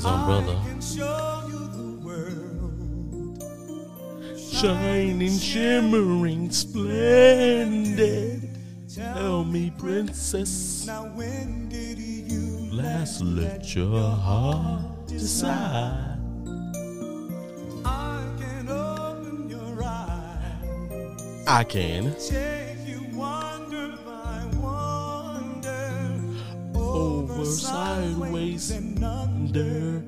Nerdy's umbrella. Shining, shimmering, splendid. Tell me, princess, Now when did you last let your heart decide? I can sideways, and under.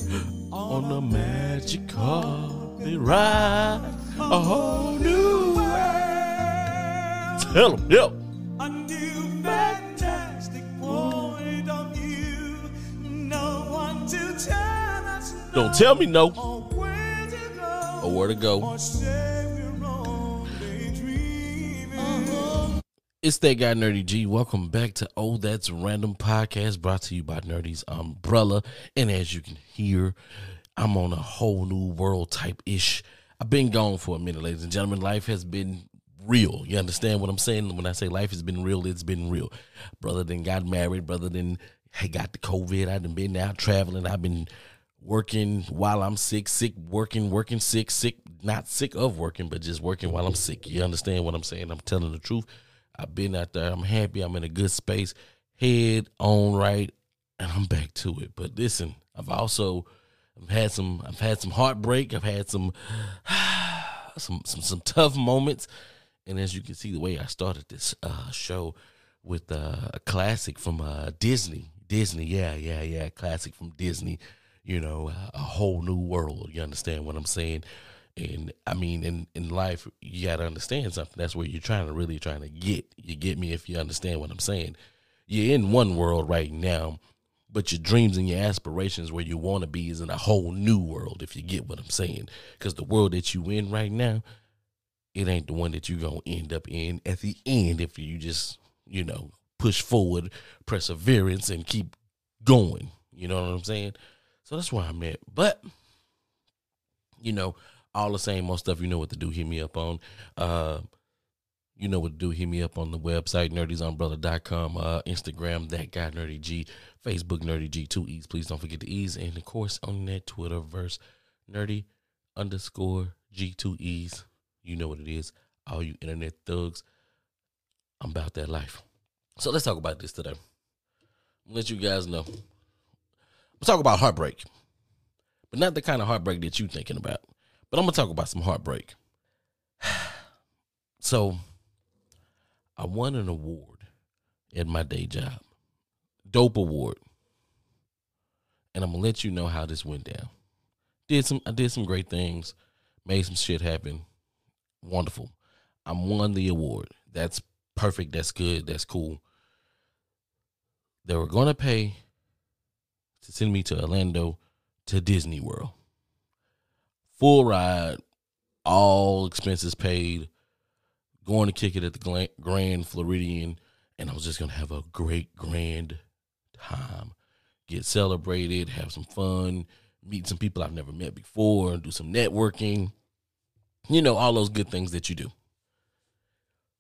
on a magic carpet ride. A whole new world. Tell yep. A new fantastic point of view. No one to tell us Don't tell me no. or where to go. Or where to go. It's that guy Nerdy G. Welcome back to Oh That's Random Podcast brought to you by Nerdy's Umbrella. And as you can hear, I'm on a whole new world type ish. I've been gone for a minute, ladies and gentlemen. Life has been real. You understand what I'm saying? When I say life has been real, it's been real. Brother then got married, brother then hey, got the COVID. I've been out traveling. I've been working while I'm sick, sick, working, working, sick, sick, not sick of working, but just working while I'm sick. You understand what I'm saying? I'm telling the truth. I've been out there. I'm happy. I'm in a good space, head on right, and I'm back to it. But listen, I've also I've had some I've had some heartbreak. I've had some some some some tough moments. And as you can see, the way I started this uh, show with uh, a classic from uh, Disney, Disney, yeah, yeah, yeah, classic from Disney. You know, a whole new world. You understand what I'm saying? And I mean, in in life, you got to understand something. That's where you're trying to really trying to get. You get me if you understand what I'm saying. You're in one world right now, but your dreams and your aspirations where you want to be is in a whole new world. If you get what I'm saying, because the world that you in right now, it ain't the one that you're gonna end up in at the end if you just you know push forward perseverance and keep going you know what i'm saying so that's where i'm at but you know all the same most stuff you know what to do hit me up on uh you know what to do hit me up on the website nerdysumbrella.com uh instagram that guy nerdy g facebook nerdy g two e's please don't forget the e's and of course on that twitter verse nerdy underscore g two e's you know what it is. All you internet thugs. I'm about that life. So let's talk about this today. Let you guys know. We'll talk about heartbreak. But not the kind of heartbreak that you're thinking about. But I'm gonna talk about some heartbreak. So I won an award at my day job. Dope award. And I'm gonna let you know how this went down. Did some I did some great things, made some shit happen wonderful. I won the award. That's perfect. That's good. That's cool. They were to pay to send me to Orlando to Disney World. Full ride, all expenses paid, going to kick it at the Grand Floridian, and I was just to have a great, grand time. Get celebrated, have some fun, meet some people I've never met before, and do some networking you know, all those good things that you do.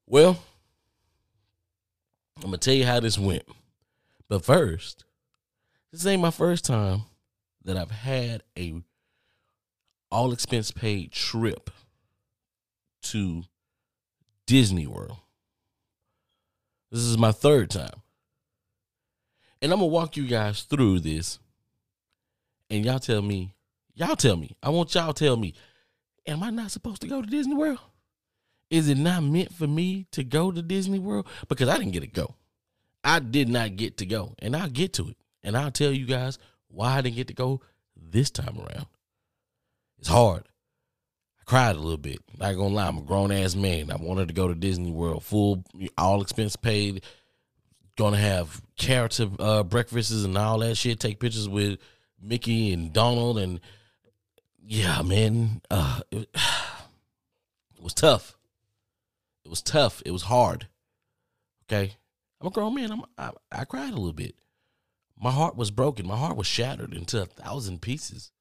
Well, I'm gonna tell you how this went. But first, this ain't my first time that I've had a all expense paid trip to Disney World. This is my third time. And I'm gonna walk you guys through this. And y'all tell me, y'all tell me. I want y'all tell me am I not supposed to go to Disney World? Is it not meant for me to go to Disney World? Because I didn't get to go. I did not get to go. And I'll get to it. And I'll tell you guys why I didn't get to go this time around. It's hard. I cried a little bit. Not gonna lie, I'm a grown ass man. I wanted to go to Disney World, full all expense paid. Gonna have character uh, breakfasts and all that shit. Take pictures with Mickey and Donald and yeah, man, uh, it, it was tough. It was tough. It was hard. Okay, I'm a grown man. I'm, I, I cried a little bit. My heart was broken. My heart was shattered into a thousand pieces.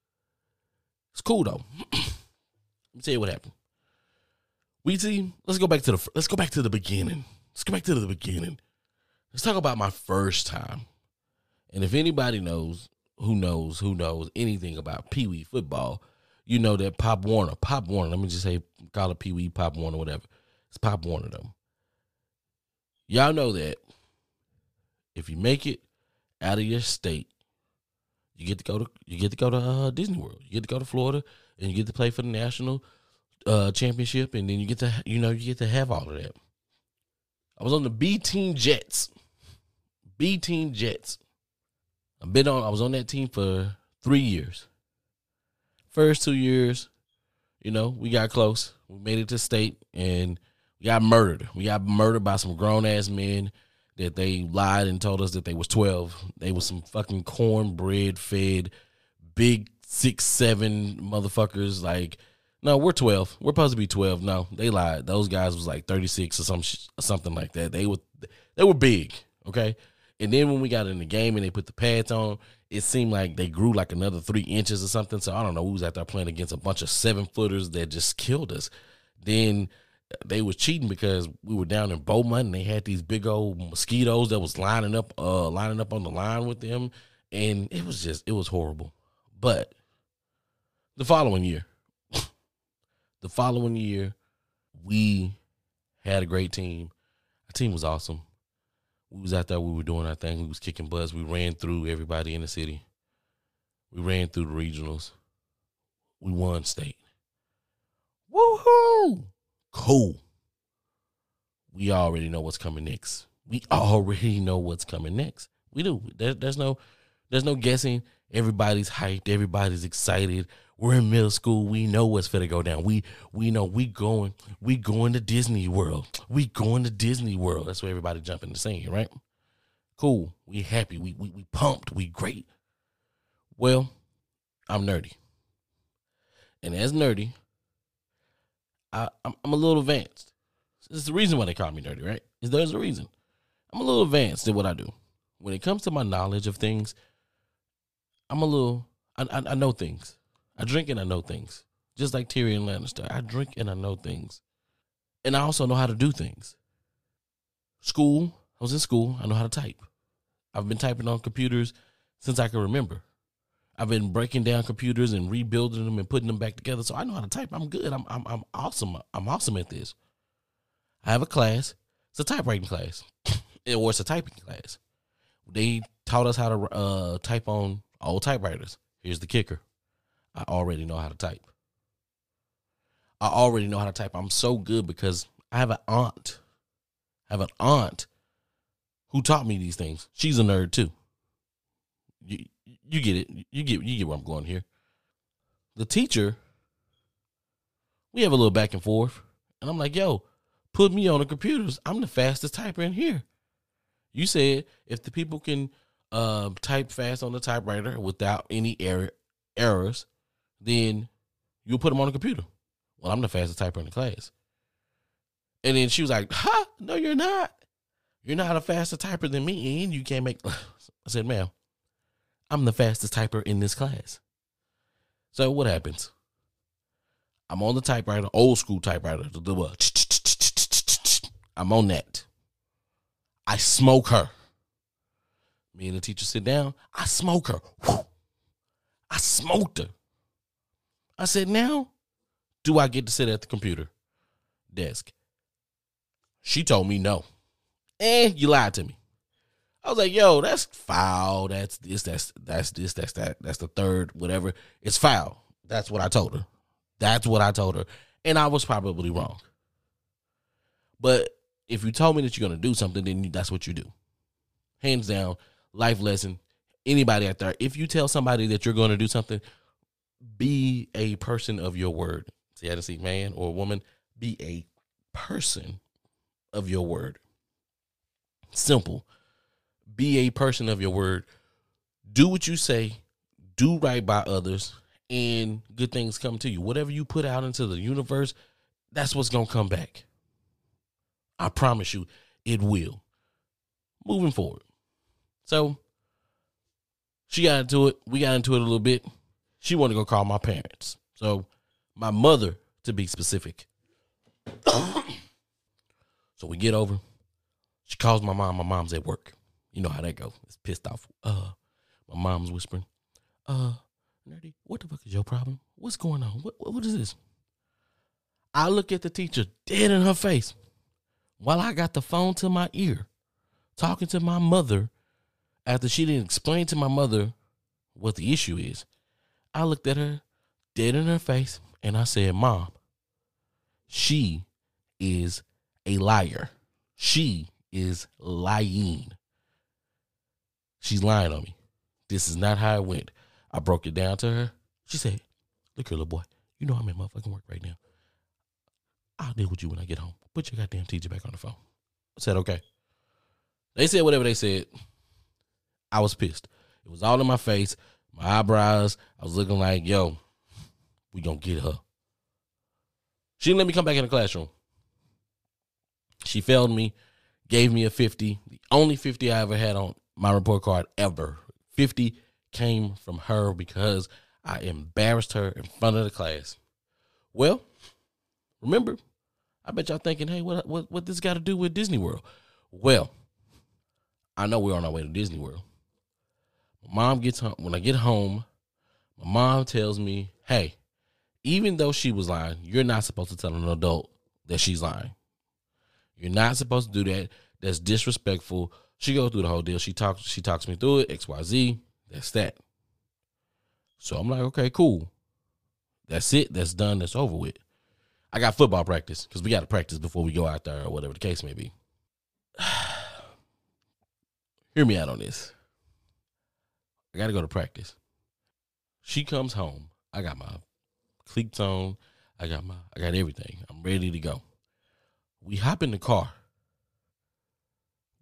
It's cool though. Let me tell you what happened. We see. Let's go back to the. Let's go back to the beginning. Let's go back to the beginning. Let's talk about my first time. And if anybody knows who knows who knows anything about Pee Wee football, you know that Pop Warner, Pop Warner, let me just say call it Pee Wee, Pop Warner, whatever. It's Pop Warner though. Y'all know that if you make it out of your state, you get to go to you get to go to uh, Disney World. You get to go to Florida and you get to play for the national uh, championship, and then you get to you know you get to have all of that. I was on the B team Jets. B team Jets. I've been on. I was on that team for three years. First two years, you know, we got close. We made it to state, and we got murdered. We got murdered by some grown ass men that they lied and told us that they was twelve. They was some fucking cornbread fed, big six seven motherfuckers. Like, no, we're twelve. We're supposed to be twelve. No, they lied. Those guys was like thirty six or some sh- something like that. They were they were big. Okay. And then when we got in the game and they put the pads on, it seemed like they grew like another three inches or something. So I don't know. Was out there playing against a bunch of seven footers that just killed us. Then they was cheating because we were down in Beaumont and they had these big old mosquitoes that was lining up, uh, lining up on the line with them, and it was just it was horrible. But the following year, the following year, we had a great team. Our team was awesome. We was out there, we were doing our thing, we was kicking butts, we ran through everybody in the city. We ran through the regionals. We won state. Woohoo! Cool. We already know what's coming next. We already know what's coming next. We do. There, there's no, there's no guessing. Everybody's hyped. Everybody's excited. We're in middle school. We know what's gonna go down. We we know we going. We going to Disney World. We going to Disney World. That's where everybody jumping the sing, right? Cool. We happy. We we we pumped. We great. Well, I'm nerdy, and as nerdy, I, I'm, I'm a little advanced. There's the reason why they call me nerdy, right? Is there's a reason. I'm a little advanced in what I do. When it comes to my knowledge of things, I'm a little. I, I, I know things. I drink and I know things. Just like Tyrion Lannister, I drink and I know things, and I also know how to do things. School. I was in school. I know how to type. I've been typing on computers since I can remember. I've been breaking down computers and rebuilding them and putting them back together. So I know how to type. I'm good. I'm I'm, I'm awesome. I'm awesome at this. I have a class. It's a typewriting class, or it's a typing class. They taught us how to uh, type on old typewriters. Here's the kicker: I already know how to type. I already know how to type. I'm so good because I have an aunt. I have an aunt who taught me these things. She's a nerd too. You, you get it. You get you get where I'm going here. The teacher, we have a little back and forth, and I'm like, "Yo, put me on the computers. I'm the fastest typer in here." You said if the people can uh, type fast on the typewriter without any error errors, then you'll put them on the computer. Well, I'm the fastest typer in the class. And then she was like, "Ha! No, you're not. You're not a faster typer than me, and you can't make." I said, "Ma'am, I'm the fastest typer in this class." So what happens? I'm on the typewriter, old school typewriter. I'm on that. I smoke her. Me and the teacher sit down. I smoke her. I smoked her. I said, now do I get to sit at the computer desk? She told me no. And you lied to me. I was like, yo, that's foul. That's this, that's that's this, that's that, that's the third, whatever. It's foul. That's what I told her. That's what I told her. And I was probably wrong. But if you told me that you're gonna do something, then you, that's what you do. Hands down, life lesson. Anybody out there, if you tell somebody that you're gonna do something, be a person of your word. See, I didn't see man or woman. Be a person of your word. Simple. Be a person of your word. Do what you say. Do right by others, and good things come to you. Whatever you put out into the universe, that's what's gonna come back. I promise you, it will. Moving forward. So she got into it. We got into it a little bit. She wanted to go call my parents. So my mother, to be specific. so we get over. She calls my mom. My mom's at work. You know how that goes. It's pissed off. Uh, my mom's whispering. uh, nerdy, what the fuck is your problem? What's going on? What, what, what is this? I look at the teacher dead in her face while I got the phone to my ear, talking to my mother after she didn't explain to my mother what the issue is. I looked at her dead in her face and I said, Mom, she is a liar. She is lying. She's lying on me. This is not how it went. I broke it down to her. She said, Look here, little boy. You know I'm in motherfucking work right now. I'll deal with you when I get home. Put your goddamn teacher back on the phone. I said, Okay. They said whatever they said. I was pissed. It was all in my face, my eyebrows. I was looking like, yo, we gonna get her. She didn't let me come back in the classroom. She failed me, gave me a 50. The only 50 I ever had on my report card ever. 50 came from her because I embarrassed her in front of the class. Well, remember, I bet y'all thinking, hey, what what what this got to do with Disney World? Well, I know we're on our way to Disney World. My mom gets home when I get home, my mom tells me, hey, even though she was lying, you're not supposed to tell an adult that she's lying. You're not supposed to do that. That's disrespectful. She goes through the whole deal. She talks. She talks me through it. X, Y, Z. That's that. So I'm like, okay, cool. That's it. That's done. That's over with. I got football practice because we got to practice before we go out there or whatever the case may be. Hear me out on this. I got to go to practice. She comes home. I got my cleats on. I got my. I got everything. I'm ready to go. We hop in the car.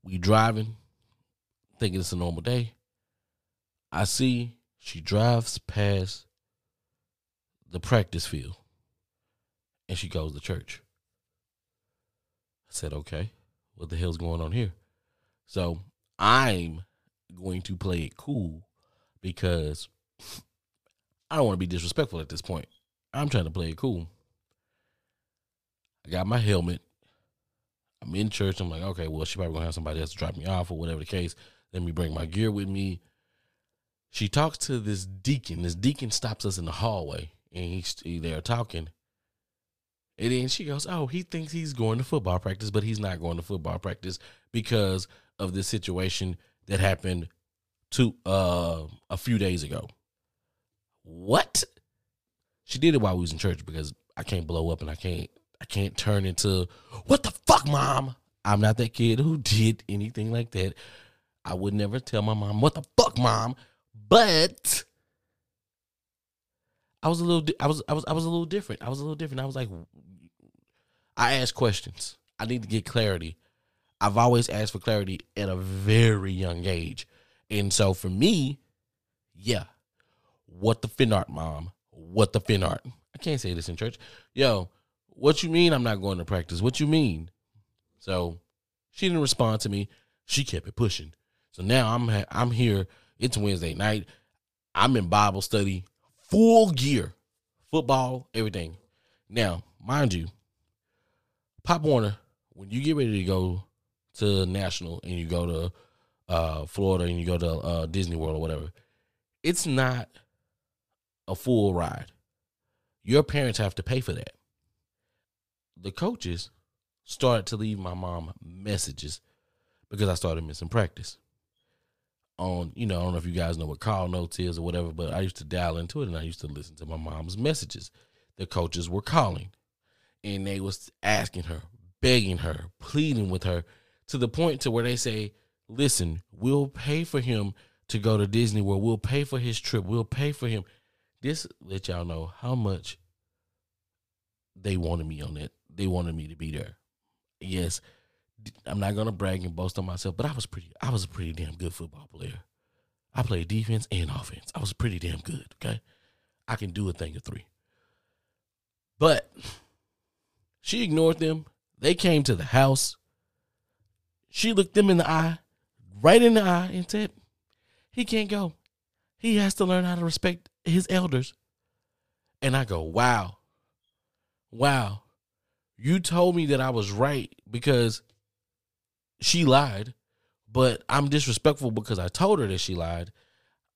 We driving, thinking it's a normal day. I see she drives past the practice field and she goes to church. I said, okay, what the hell's going on here? So I'm going to play it cool because I don't want to be disrespectful at this point. I'm trying to play it cool. I got my helmet. I'm in church. I'm like, okay, well, she probably gonna have somebody else to drop me off or whatever the case. Let me bring my gear with me. She talks to this deacon. This deacon stops us in the hallway, and he's he there talking. And then she goes, "Oh, he thinks he's going to football practice, but he's not going to football practice because of this situation that happened to uh a few days ago." What? She did it while we was in church because I can't blow up and I can't I can't turn into what the fuck, mom. I'm not that kid who did anything like that. I would never tell my mom what the fuck, mom. But I was a little. I was. I was. I was a little different. I was a little different. I was like, I asked questions. I need to get clarity. I've always asked for clarity at a very young age, and so for me, yeah, what the fin art, mom? What the fin art? I can't say this in church. Yo, what you mean? I'm not going to practice. What you mean? So she didn't respond to me. She kept it pushing. So now I'm ha- I'm here. It's Wednesday night. I'm in Bible study, full gear, football, everything. Now, mind you, Pop Warner, when you get ready to go to National and you go to uh, Florida and you go to uh, Disney World or whatever, it's not a full ride. Your parents have to pay for that. The coaches started to leave my mom messages because I started missing practice. On, you know, I don't know if you guys know what call notes is or whatever, but I used to dial into it and I used to listen to my mom's messages. The coaches were calling and they was asking her, begging her, pleading with her to the point to where they say, "Listen, we'll pay for him to go to Disney World. We'll pay for his trip. We'll pay for him." This let y'all know how much they wanted me on it. They wanted me to be there. Yes, I'm not gonna brag and boast on myself, but I was pretty. I was a pretty damn good football player. I played defense and offense. I was pretty damn good. Okay, I can do a thing of three. But she ignored them. They came to the house. She looked them in the eye, right in the eye, and said, He can't go. He has to learn how to respect his elders. And I go, Wow. Wow. You told me that I was right because she lied, but I'm disrespectful because I told her that she lied.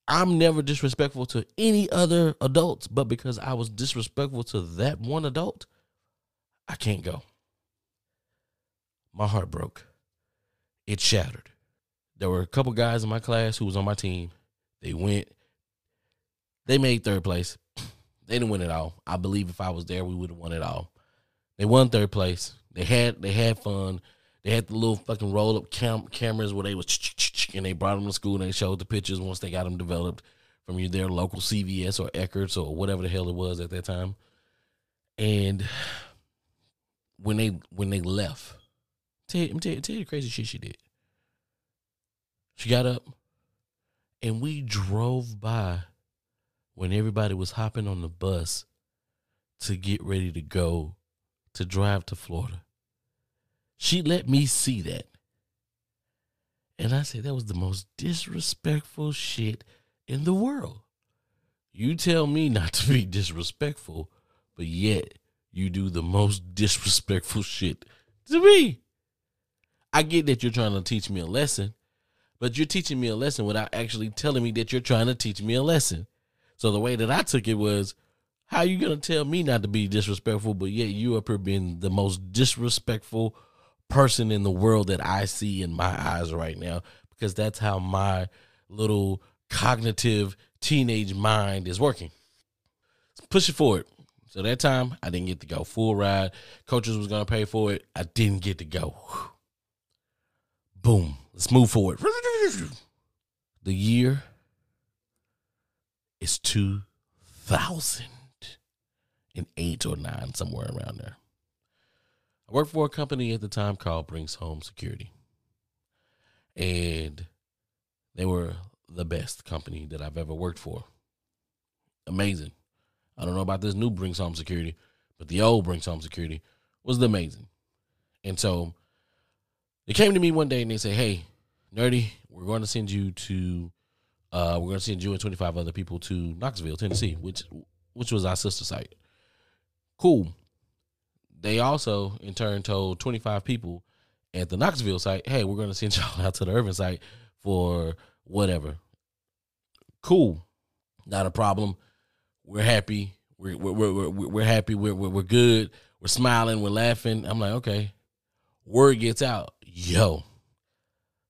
I'm never disrespectful to any other adults, but because I was disrespectful to that one adult, I can't go. My heart broke. It shattered. There were a couple guys in my class who was on my team. They went, they made third place. They didn't win it all. I believe if I was there, we would have won it all. They won third place. They had they had fun. They had the little fucking roll up cam- cameras where they was and they brought them to school and they showed the pictures once they got them developed from their local CVS or Eckerd's or whatever the hell it was at that time. And when they when they left, tell you, tell you, tell you the crazy shit she did. She got up and we drove by when everybody was hopping on the bus to get ready to go to drive to Florida. She let me see that. And I said, that was the most disrespectful shit in the world. You tell me not to be disrespectful, but yet you do the most disrespectful shit to me. I get that you're trying to teach me a lesson, but you're teaching me a lesson without actually telling me that you're trying to teach me a lesson. So the way that I took it was, how you gonna tell me not to be disrespectful, but yet you up here being the most disrespectful person in the world that I see in my eyes right now? Because that's how my little cognitive teenage mind is working. Push it forward. So that time I didn't get to go full ride. Coaches was gonna pay for it. I didn't get to go. Boom. Let's move forward. The year is 2008 or 9, somewhere around there. I worked for a company at the time called Brinks Home Security. And they were the best company that I've ever worked for. Amazing. I don't know about this new Brinks Home Security, but the old Brinks Home Security was amazing. And so they came to me one day and they said, Hey, Nerdy, we're going to send you to uh, we're going to send you and 25 other people to Knoxville, Tennessee, which which was our sister site. Cool. They also, in turn, told 25 people at the Knoxville site, hey, we're going to send y'all out to the Irving site for whatever. Cool. Not a problem. We're happy. We're, we're, we're, we're, we're happy. We're, we're, we're good. We're smiling. We're laughing. I'm like, okay. Word gets out. Yo,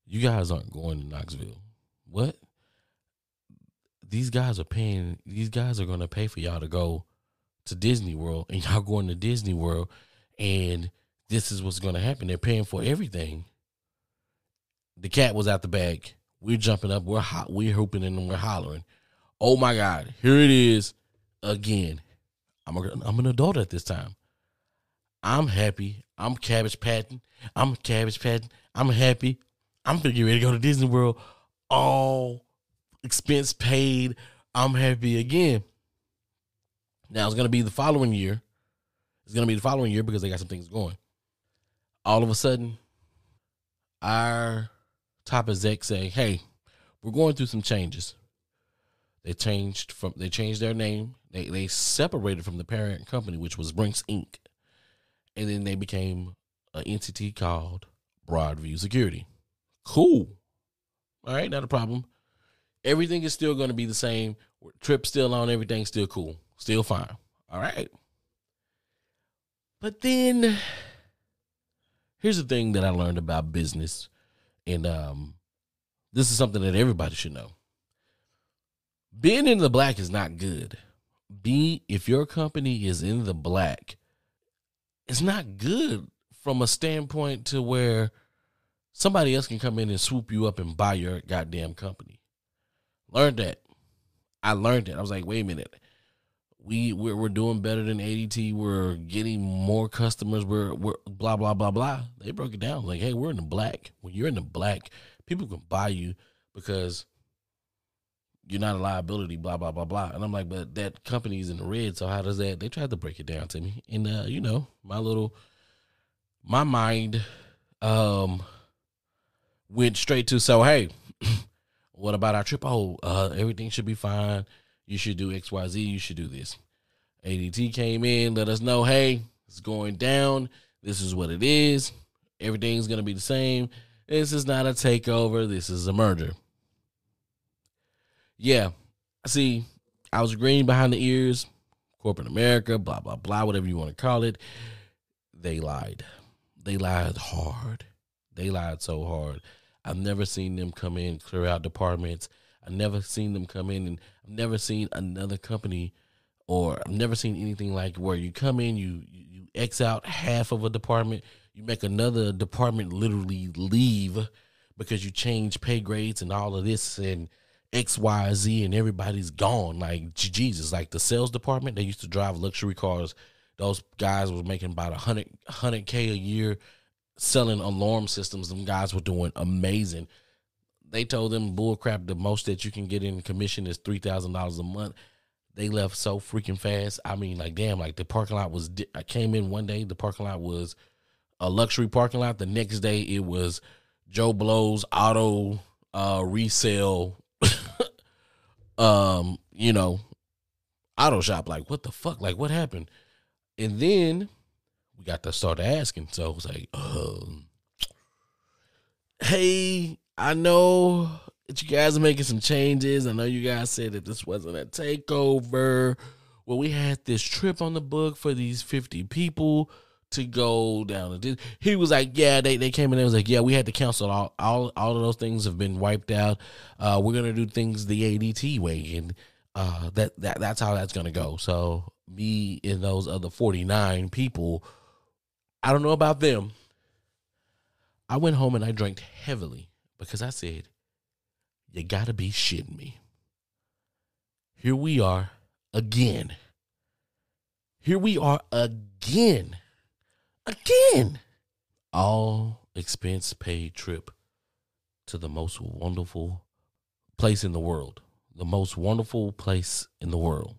you guys aren't going to Knoxville. What? these guys are paying these guys are gonna pay for y'all to go to Disney World and y'all going to Disney World and this is what's gonna happen. They're paying for everything. The cat was out the bag. We're jumping up, we're hot, we're hooping and we're hollering. Oh my God, here it is again. I'm a, I'm an adult at this time. I'm happy. I'm cabbage patting. I'm cabbage patting. I'm happy. I'm gonna get ready to go to Disney World all expense paid. I'm happy again. Now it's gonna be the following year. It's gonna be the following year because they got some things going. All of a sudden, our top exec say, "Hey, we're going through some changes." They changed from they changed their name. They they separated from the parent company, which was Brinks Inc. And then they became an entity called Broadview Security. Cool. All right, not a problem. Everything is still going to be the same. Trip still on. Everything's still cool. Still fine. All right. But then here's the thing that I learned about business, and um, this is something that everybody should know. Being in the black is not good. Be if your company is in the black, it's not good from a standpoint to where somebody else can come in and swoop you up and buy your goddamn company. Learned that. I learned it. I was like, wait a minute. We we're, we're doing better than ADT. We're getting more customers. We're we're blah blah blah blah. They broke it down like, hey, we're in the black. When you're in the black, people can buy you because you're not a liability. Blah blah blah blah. And I'm like, but that company's in the red. So how does that? They tried to break it down to me, and uh, you know, my little my mind um went straight to so hey what about our trip oh uh everything should be fine you should do xyz you should do this adt came in let us know hey it's going down this is what it is everything's gonna be the same this is not a takeover this is a merger yeah. See, I was green behind the ears, corporate America, blah blah blah, whatever you want to call it. They lied. They lied hard. They lied so hard. I've never seen them come in clear out departments. I've never seen them come in, and I've never seen another company, or I've never seen anything like where you come in, you you, X out half of a department, you make another department literally leave because you change pay grades and all of this and X, Y, Z, and everybody's gone. Like Jesus, like the sales department, they used to drive luxury cars. Those guys were making about a hundred hundred k a year selling alarm systems. Them guys were doing amazing. They told them bullcrap. The most that you can get in commission is three thousand dollars a month. They left so freaking fast. I mean, like damn, like the parking lot was. I came in one day, the parking lot was a luxury parking lot. The next day, it was Joe Blow's auto uh, resale. um, you know, auto shop. Like, what the fuck? Like, what happened? And then we got to start asking. So it was like, um, hey, I know that you guys are making some changes. I know you guys said that this wasn't a takeover. Well, we had this trip on the book for these 50 people to go down to. He was like, Yeah, they, they came in and was like, Yeah, we had to cancel all all all of those things have been wiped out. Uh, we're gonna do things the ADT way, and uh, that that that's how that's gonna go. So me and those other 49 people, I don't know about them. I went home and I drank heavily because I said, You gotta be shitting me. Here we are again. Here we are again. Again. All expense paid trip to the most wonderful place in the world. The most wonderful place in the world.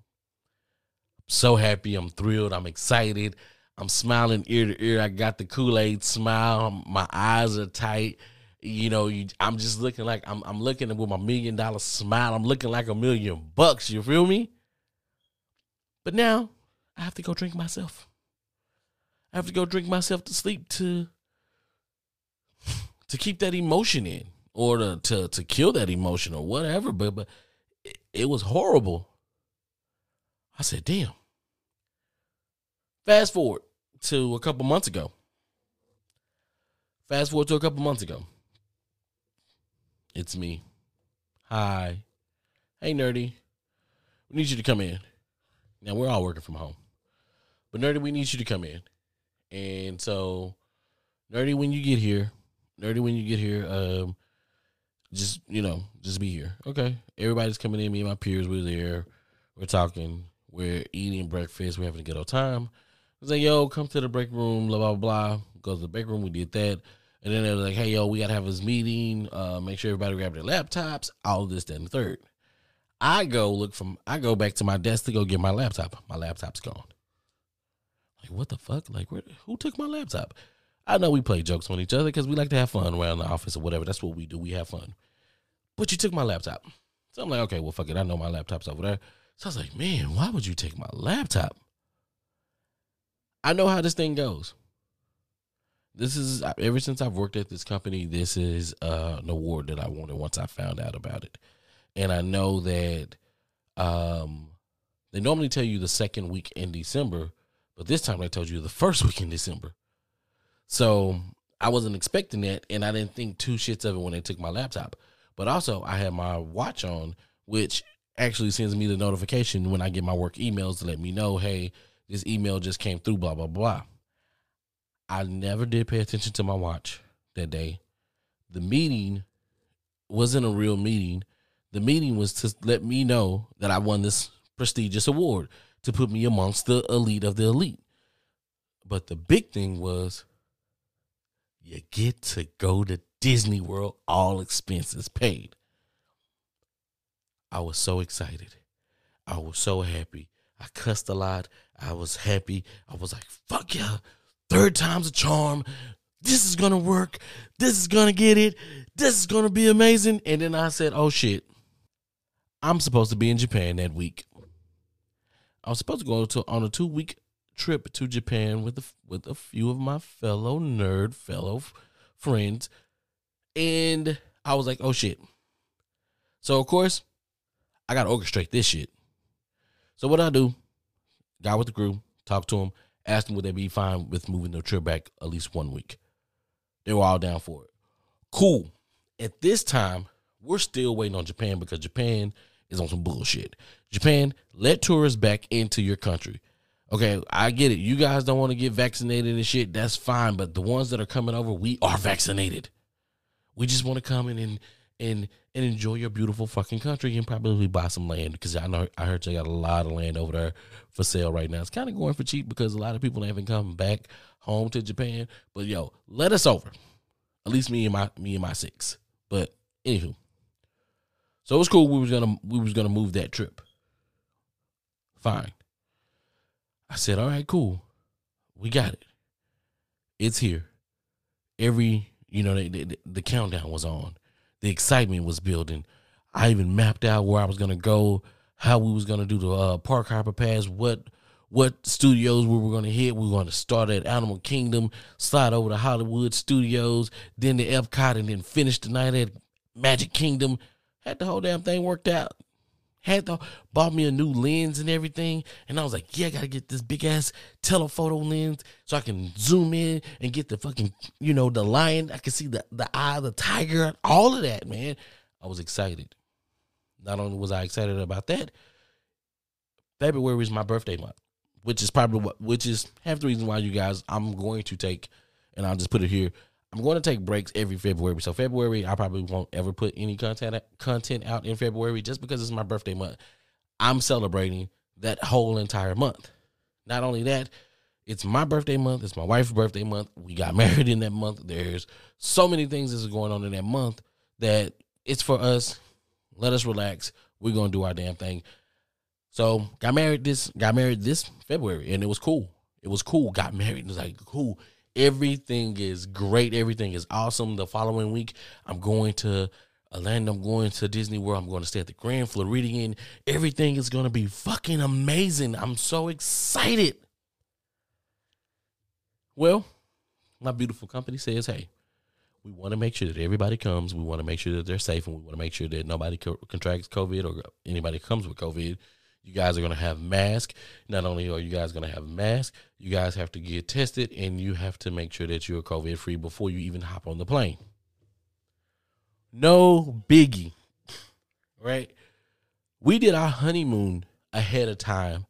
So happy. I'm thrilled. I'm excited. I'm smiling ear to ear. I got the Kool Aid smile. My eyes are tight. You know, you, I'm just looking like I'm. I'm looking with my million dollar smile. I'm looking like a million bucks. You feel me? But now I have to go drink myself. I have to go drink myself to sleep to to keep that emotion in or to to, to kill that emotion or whatever. But but it, it was horrible. I said, damn. Fast forward to a couple months ago. Fast forward to a couple months ago. It's me. Hi. Hey, nerdy. We need you to come in. Now we're all working from home. But nerdy, we need you to come in. And so nerdy when you get here, nerdy when you get here, um, just you know, just be here. Okay. Everybody's coming in, me and my peers, we're there, we're talking, we're eating breakfast, we're having a good old time. I was like, yo, come to the break room, blah blah blah. Go to the break room, we did that. And then they were like, hey yo, we gotta have this meeting, uh, make sure everybody grab their laptops, all of this, and the third. I go look from I go back to my desk to go get my laptop. My laptop's gone. Like what the fuck? Like where, who took my laptop? I know we play jokes on each other because we like to have fun around the office or whatever. That's what we do. We have fun. But you took my laptop. So I'm like, okay, well fuck it. I know my laptop's over there. So I was like, man, why would you take my laptop? I know how this thing goes. This is ever since I've worked at this company, this is uh, an award that I wanted once I found out about it. And I know that um, they normally tell you the second week in December, but this time they told you the first week in December. So I wasn't expecting that, and I didn't think two shits of it when they took my laptop. But also, I had my watch on, which actually sends me the notification when I get my work emails to let me know, hey, this email just came through, blah, blah, blah. I never did pay attention to my watch that day. The meeting wasn't a real meeting. The meeting was to let me know that I won this prestigious award to put me amongst the elite of the elite. But the big thing was you get to go to Disney World, all expenses paid. I was so excited. I was so happy. I cussed a lot. I was happy. I was like, fuck yeah. Third time's a charm. This is gonna work. This is gonna get it. This is gonna be amazing. And then I said, oh shit. I'm supposed to be in Japan that week. I was supposed to go to on a two week trip to Japan with a, with a few of my fellow nerd fellow f- friends, and I was like, oh shit. So of course, I gotta orchestrate this shit. So what I do, got with the crew, talk to them, asked them would they be fine with moving their trip back at least one week. They were all down for it. Cool. At this time, we're still waiting on Japan because Japan is on some bullshit. Japan, let tourists back into your country. Okay, I get it. You guys don't want to get vaccinated and shit. That's fine. But the ones that are coming over, we are vaccinated. We just want to come in and and and enjoy your beautiful fucking country and probably buy some land because I know I heard you got a lot of land over there for sale right now. It's kind of going for cheap because a lot of people haven't come back home to Japan. But yo, let us over. At least me and my me and my six. But anywho, so it was cool. We was gonna we was gonna move that trip. Fine. I said, all right, cool. We got it. It's here. Every you know the, the, the countdown was on. The excitement was building. I even mapped out where I was gonna go, how we was gonna do the uh, park hopper pass, what what studios we were gonna hit. We were gonna start at Animal Kingdom, slide over to Hollywood Studios, then to Epcot, and then finish the night at Magic Kingdom. Had the whole damn thing worked out. Had the bought me a new lens and everything, and I was like, yeah, I gotta get this big ass telephoto lens so I can zoom in and get the fucking, you know, the lion. I can see the the eye, the tiger, all of that, man. I was excited. Not only was I excited about that, February is my birthday month, which is probably what, which is half the reason why you guys, I'm going to take, and I'll just put it here. I'm going to take breaks every February. So February, I probably won't ever put any content content out in February just because it's my birthday month. I'm celebrating that whole entire month. Not only that, it's my birthday month. It's my wife's birthday month. We got married in that month. There's so many things that's going on in that month that it's for us. Let us relax. We're gonna do our damn thing. So got married this got married this February and it was cool. It was cool. Got married. It was like cool. Everything is great. Everything is awesome. The following week, I'm going to Orlando. I'm going to Disney World. I'm going to stay at the Grand Floridian. Everything is going to be fucking amazing. I'm so excited. Well, my beautiful company says, hey, we want to make sure that everybody comes. We want to make sure that they're safe, and we want to make sure that nobody co- contracts COVID or anybody comes with COVID. You guys are going to have masks. Not only are you guys going to have masks, you guys have to get tested, and you have to make sure that you're COVID free before you even hop on the plane. No biggie, right? We did our honeymoon ahead of time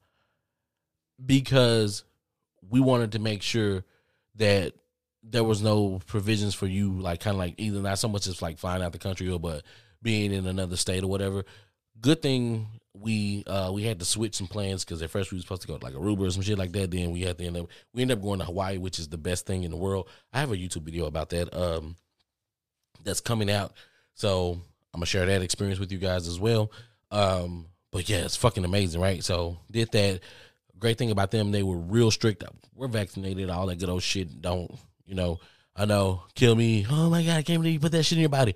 because we wanted to make sure that there was no provisions for you, like kind of like either not so much as like flying out the country or but being in another state or whatever. Good thing we uh we had to switch some plans because at first we were supposed to go to like Aruba or some shit like that. Then we had to end up we end up going to Hawaii, which is the best thing in the world. I have a YouTube video about that um that's coming out, so I'm gonna share that experience with you guys as well. Um, but yeah, it's fucking amazing, right? So did that. Great thing about them, they were real strict. We're vaccinated, all that good old shit. Don't you know? I know, kill me. Oh my god, I can't believe you put that shit in your body.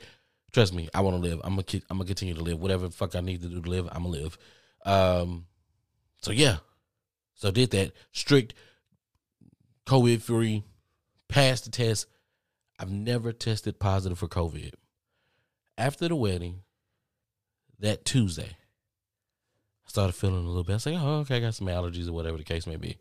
Trust me, I want to live. I'm gonna I'm gonna continue to live. Whatever fuck I need to do to live, I'm gonna live. Um, so yeah, so did that strict, COVID free, passed the test. I've never tested positive for COVID. After the wedding, that Tuesday, I started feeling a little bit. I was like, oh, okay, I got some allergies or whatever the case may be.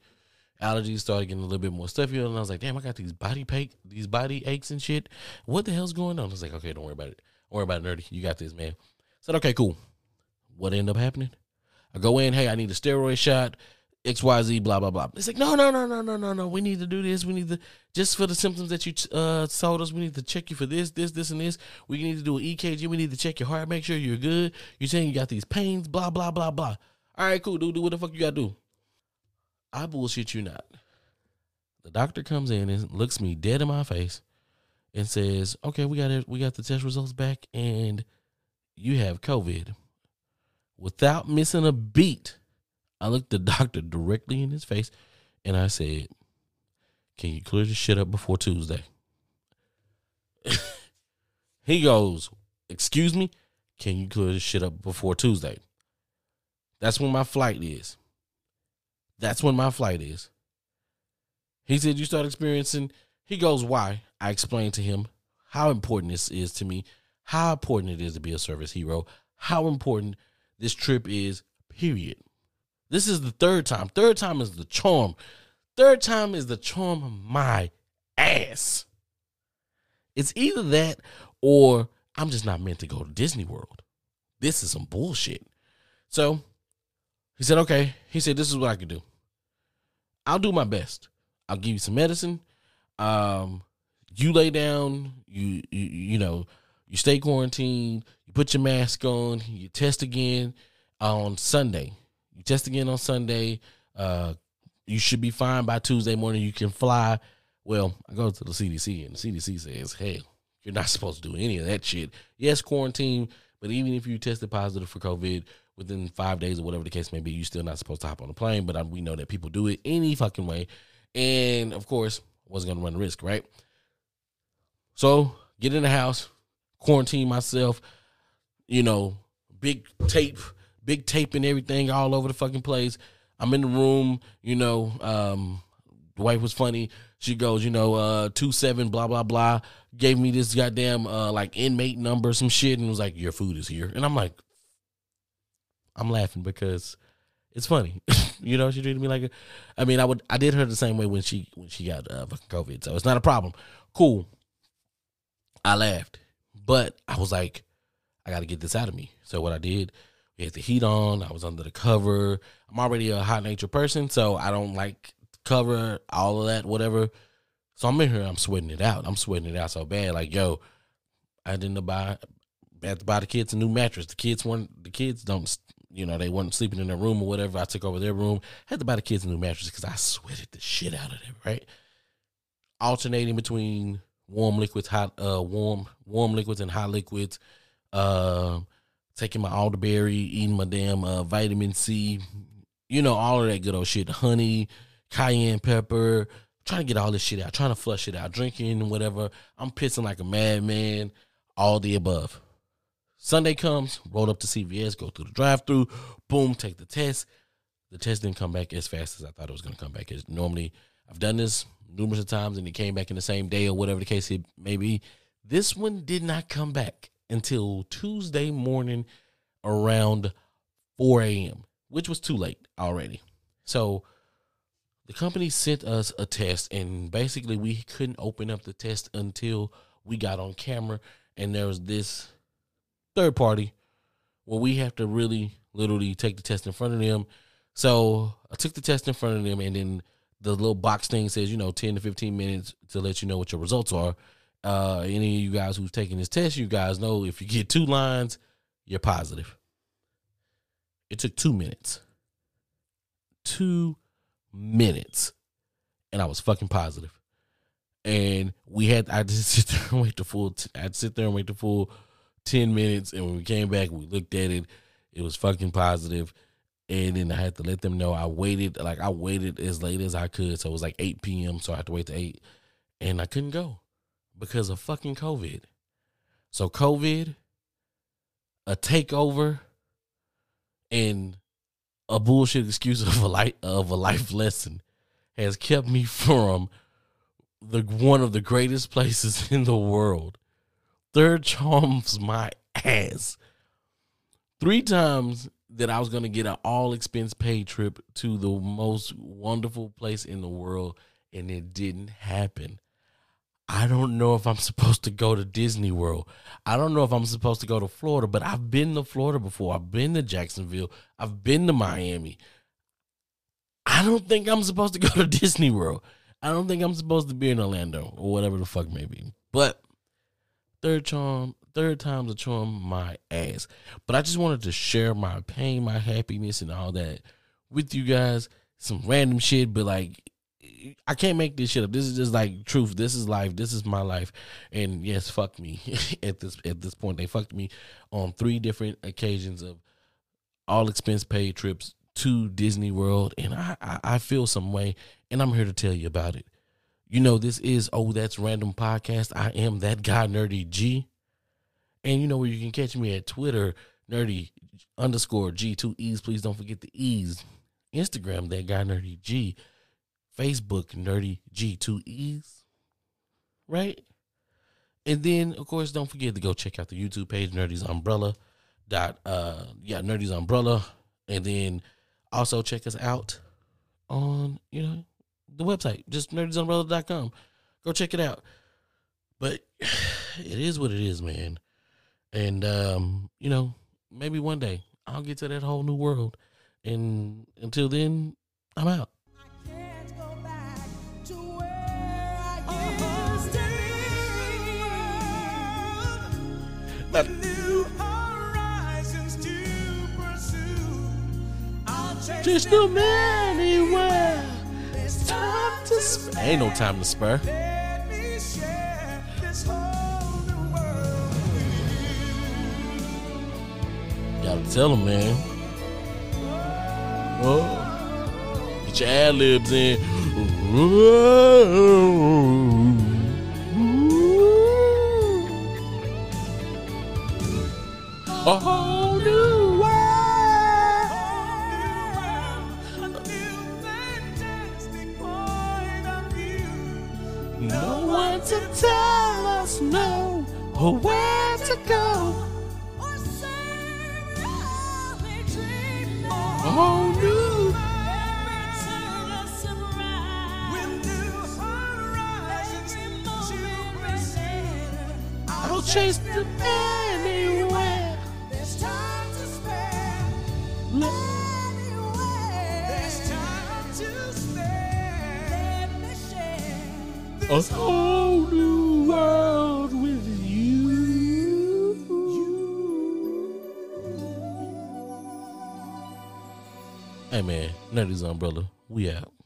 Allergies started getting a little bit more stuffy, and I was like, damn, I got these body pache, these body aches and shit. What the hell's going on? I was like, okay, don't worry about it. Don't worry about it, nerdy. You got this, man. Said, okay, cool. What ended up happening? I go in, hey, I need a steroid shot, XYZ, blah, blah, blah. It's like, no, no, no, no, no, no, no. We need to do this. We need to, just for the symptoms that you uh, told us, we need to check you for this, this, this, and this. We need to do an EKG. We need to check your heart, make sure you're good. You're saying you got these pains, blah, blah, blah, blah. All right, cool, dude. Do what the fuck you got to do. I bullshit you not. The doctor comes in and looks me dead in my face and says, "Okay, we got it. We got the test results back, and you have COVID." Without missing a beat, I looked the doctor directly in his face and I said, "Can you clear this shit up before Tuesday?" he goes, "Excuse me, can you clear this shit up before Tuesday?" That's when my flight is. That's when my flight is. He said, You start experiencing. He goes, Why? I explained to him how important this is to me, how important it is to be a service hero, how important this trip is. Period. This is the third time. Third time is the charm. Third time is the charm of my ass. It's either that or I'm just not meant to go to Disney World. This is some bullshit. So he said, okay. He said, this is what I can do. I'll do my best. I'll give you some medicine. Um, you lay down, you, you you know, you stay quarantined, you put your mask on, you test again on Sunday. You test again on Sunday. Uh, you should be fine by Tuesday morning. You can fly. Well, I go to the CDC and the CDC says, hey, you're not supposed to do any of that shit. Yes, quarantine, but even if you tested positive for COVID within five days or whatever the case may be, you're still not supposed to hop on a plane. But um, we know that people do it any fucking way. And of course, wasn't to run risk, right? So get in the house, quarantine myself, you know, big tape, big tape and everything all over the fucking place. I'm in the room, you know, um, the wife was funny. She goes, you know, uh, two seven, blah blah blah. Gave me this goddamn uh, like inmate number, some shit, and was like, "Your food is here." And I'm like, I'm laughing because it's funny. you know, she treated me like a. I mean, I would, I did her the same way when she when she got uh, fucking COVID, so it's not a problem. Cool. I laughed, but I was like, I got to get this out of me. So what I did, we had the heat on. I was under the cover. I'm already a hot nature person, so I don't like cover all of that, whatever. So I'm in here. I'm sweating it out. I'm sweating it out so bad. Like, yo, I didn't buy. Had to buy the kids a new mattress. The kids weren't. The kids don't. You know, they weren't sleeping in their room or whatever. I took over their room. Had to buy the kids a new mattress because I sweated the shit out of them. Right. Alternating between warm liquids, hot, uh, warm, warm liquids and hot liquids. Uh, taking my elderberry, eating my damn uh, vitamin C. You know, all of that good old shit. Honey, cayenne pepper. Trying to get all this shit out. Trying to flush it out. Drinking whatever. I'm pissing like a madman. All the above. Sunday comes, roll up to CVS, go through the drive through, boom, take the test. The test didn't come back as fast as I thought it was going to come back. As normally, I've done this numerous times and it came back in the same day or whatever the case it may be. This one did not come back until Tuesday morning around 4 a.m., which was too late already. So the company sent us a test, and basically we couldn't open up the test until we got on camera, and there was this third party where we have to really literally take the test in front of them. So I took the test in front of them, and then the little box thing says, you know, 10 to 15 minutes to let you know what your results are. Uh, any of you guys who's taking this test, you guys know if you get two lines, you're positive. It took two minutes. Two minutes. And I was fucking positive. And we had, I just sit there and wait the full, t- I'd sit there and wait the full 10 minutes. And when we came back, we looked at it. It was fucking positive. And then I had to let them know I waited, like I waited as late as I could. So it was like 8 p.m. So I had to wait to 8. And I couldn't go because of fucking COVID. So COVID, a takeover, and a bullshit excuse of a life of a life lesson has kept me from the one of the greatest places in the world. Third charms my ass. Three times that I was gonna get an all expense paid trip to the most wonderful place in the world, and it didn't happen. I don't know if I'm supposed to go to Disney World. I don't know if I'm supposed to go to Florida, but I've been to Florida before. I've been to Jacksonville. I've been to Miami. I don't think I'm supposed to go to Disney World. I don't think I'm supposed to be in Orlando or whatever the fuck maybe. But third charm, third time's a charm, my ass. But I just wanted to share my pain, my happiness, and all that with you guys. Some random shit, but like I can't make this shit up. This is just like truth. This is life. This is my life. And yes, fuck me. at this at this point, they fucked me on three different occasions of all expense paid trips to Disney World, and I, I I feel some way, and I'm here to tell you about it. You know, this is oh that's random podcast. I am that guy, Nerdy G, and you know where you can catch me at Twitter, Nerdy underscore G two E's. Please don't forget the E's. Instagram, that guy, Nerdy G. Facebook Nerdy G2Es. Right? And then, of course, don't forget to go check out the YouTube page, Nerdy's Umbrella. dot uh yeah nerdy's umbrella and then also check us out on you know the website just nerdysumbrella.com go check it out but it is what it is man and um you know maybe one day i'll get to that whole new world and until then i'm out I can't go back to where I used to be. With new horizons to pursue. I'll just a anywhere It's time to spend. ain't no time to spare. Let me share this whole new world gotta tell them man oh get your ad libs in whole oh. Us no or where to go. Or say we only dream A now. whole new With new horizons to pursue. I'll chase them anywhere. There's time to spare. There's Hey umbrella. We out.